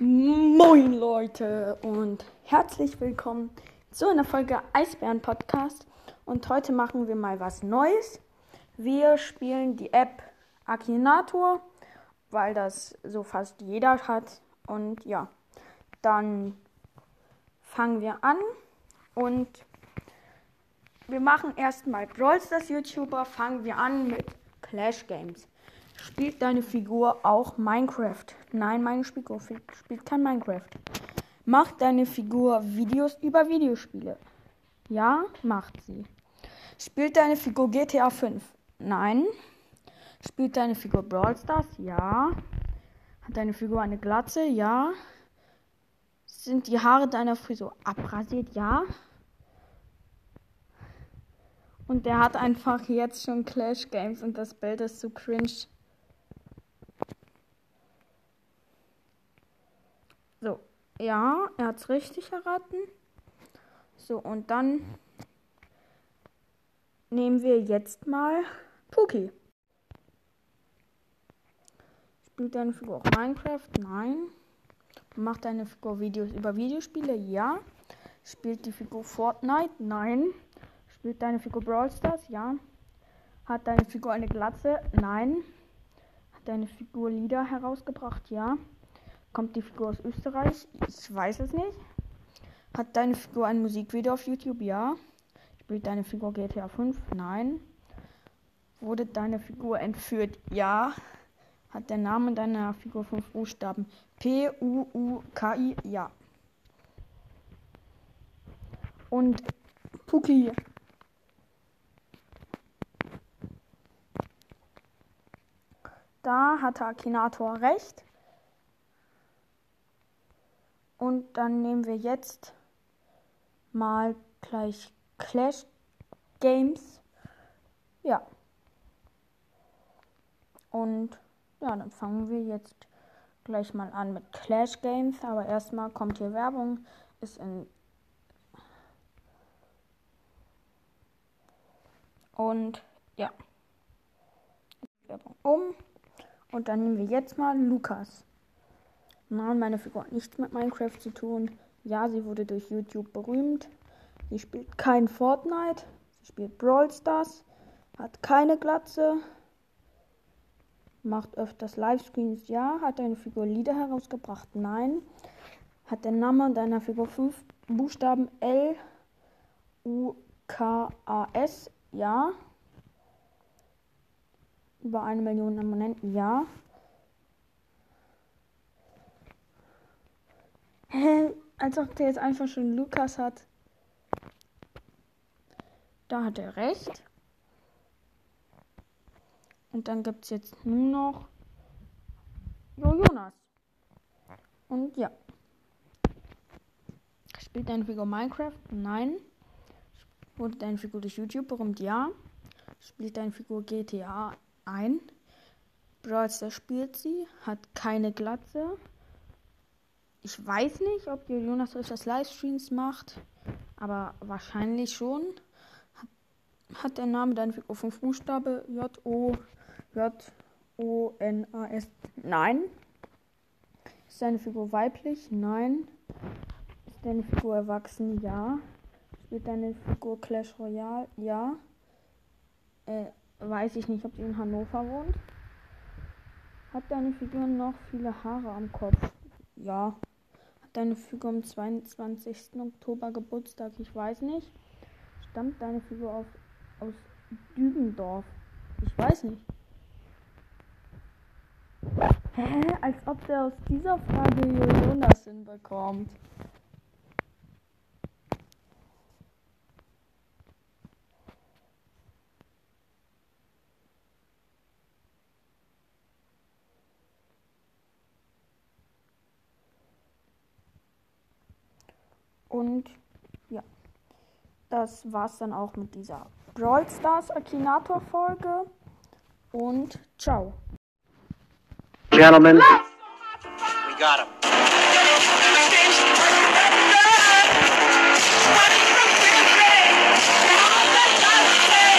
Moin Leute und herzlich willkommen zu einer Folge Eisbären Podcast. Und heute machen wir mal was Neues. Wir spielen die App Akinator, weil das so fast jeder hat. Und ja, dann fangen wir an und wir machen erstmal Brawl Stars YouTuber. Fangen wir an mit Clash Games. Spielt deine Figur auch Minecraft? Nein, meine Figur spielt kein Minecraft. Macht deine Figur Videos über Videospiele? Ja, macht sie. Spielt deine Figur GTA 5? Nein. Spielt deine Figur Brawl Stars? Ja. Hat deine Figur eine Glatze? Ja. Sind die Haare deiner Frisur abrasiert? Ja. Und der hat einfach jetzt schon Clash Games und das Bild ist zu cringe. So, ja, er hat es richtig erraten. So, und dann nehmen wir jetzt mal Puki. Spielt deine Figur auch Minecraft? Nein. Macht deine Figur Videos über Videospiele? Ja. Spielt die Figur Fortnite? Nein. Spielt deine Figur Brawl Stars? Ja. Hat deine Figur eine Glatze? Nein. Hat deine Figur Lieder herausgebracht? Ja. Kommt die Figur aus Österreich? Ich weiß es nicht. Hat deine Figur ein Musikvideo auf YouTube? Ja. Spielt deine Figur GTA 5? Nein. Wurde deine Figur entführt? Ja. Hat der Name deiner Figur fünf Buchstaben? P, U, U, K, I? Ja. Und Puki. Da hatte Akinator recht. Und dann nehmen wir jetzt mal gleich Clash Games. Ja. Und ja, dann fangen wir jetzt gleich mal an mit Clash Games. Aber erstmal kommt hier Werbung. Ist in. Und ja. Werbung um. Und dann nehmen wir jetzt mal Lukas. Nein, meine Figur hat nichts mit Minecraft zu tun. Ja, sie wurde durch YouTube berühmt. Sie spielt kein Fortnite. Sie spielt Brawl Stars. Hat keine Glatze. Macht öfters Livestreams. Ja. Hat eine Figur Lieder herausgebracht. Nein. Hat der Name deiner Figur fünf Buchstaben L, U, K, A, S. Ja. Über eine Million Abonnenten. Ja. Hä? Als ob der jetzt einfach schon Lukas hat. Da hat er recht. Und dann gibt es jetzt nur noch Jo Jonas. Und ja. Spielt deine Figur Minecraft? Nein. Wurde deine Figur durch YouTube berühmt? Ja. Spielt deine Figur GTA ein? Brawl spielt sie, hat keine Glatze. Ich weiß nicht, ob Jonas öfters Livestreams macht, aber wahrscheinlich schon. Hat, der Name dann Figur 5 Buchstabe J O J O N A S? Nein. Ist deine Figur weiblich? Nein. Ist deine Figur erwachsen? Ja. Spielt deine Figur Clash Royale? Ja. Äh, weiß ich nicht, ob sie in Hannover wohnt. Hat deine Figur noch viele Haare am Kopf? Ja deine Figur am 22. Oktober Geburtstag? Ich weiß nicht. Stammt deine Figur auf, aus Dübendorf? Ich weiß nicht. Hä? Als ob der aus dieser Frage Jonas hinbekommt. Und ja, das war's dann auch mit dieser Brawl Stars Akinator Folge. Und ciao. Gentlemen, we got him.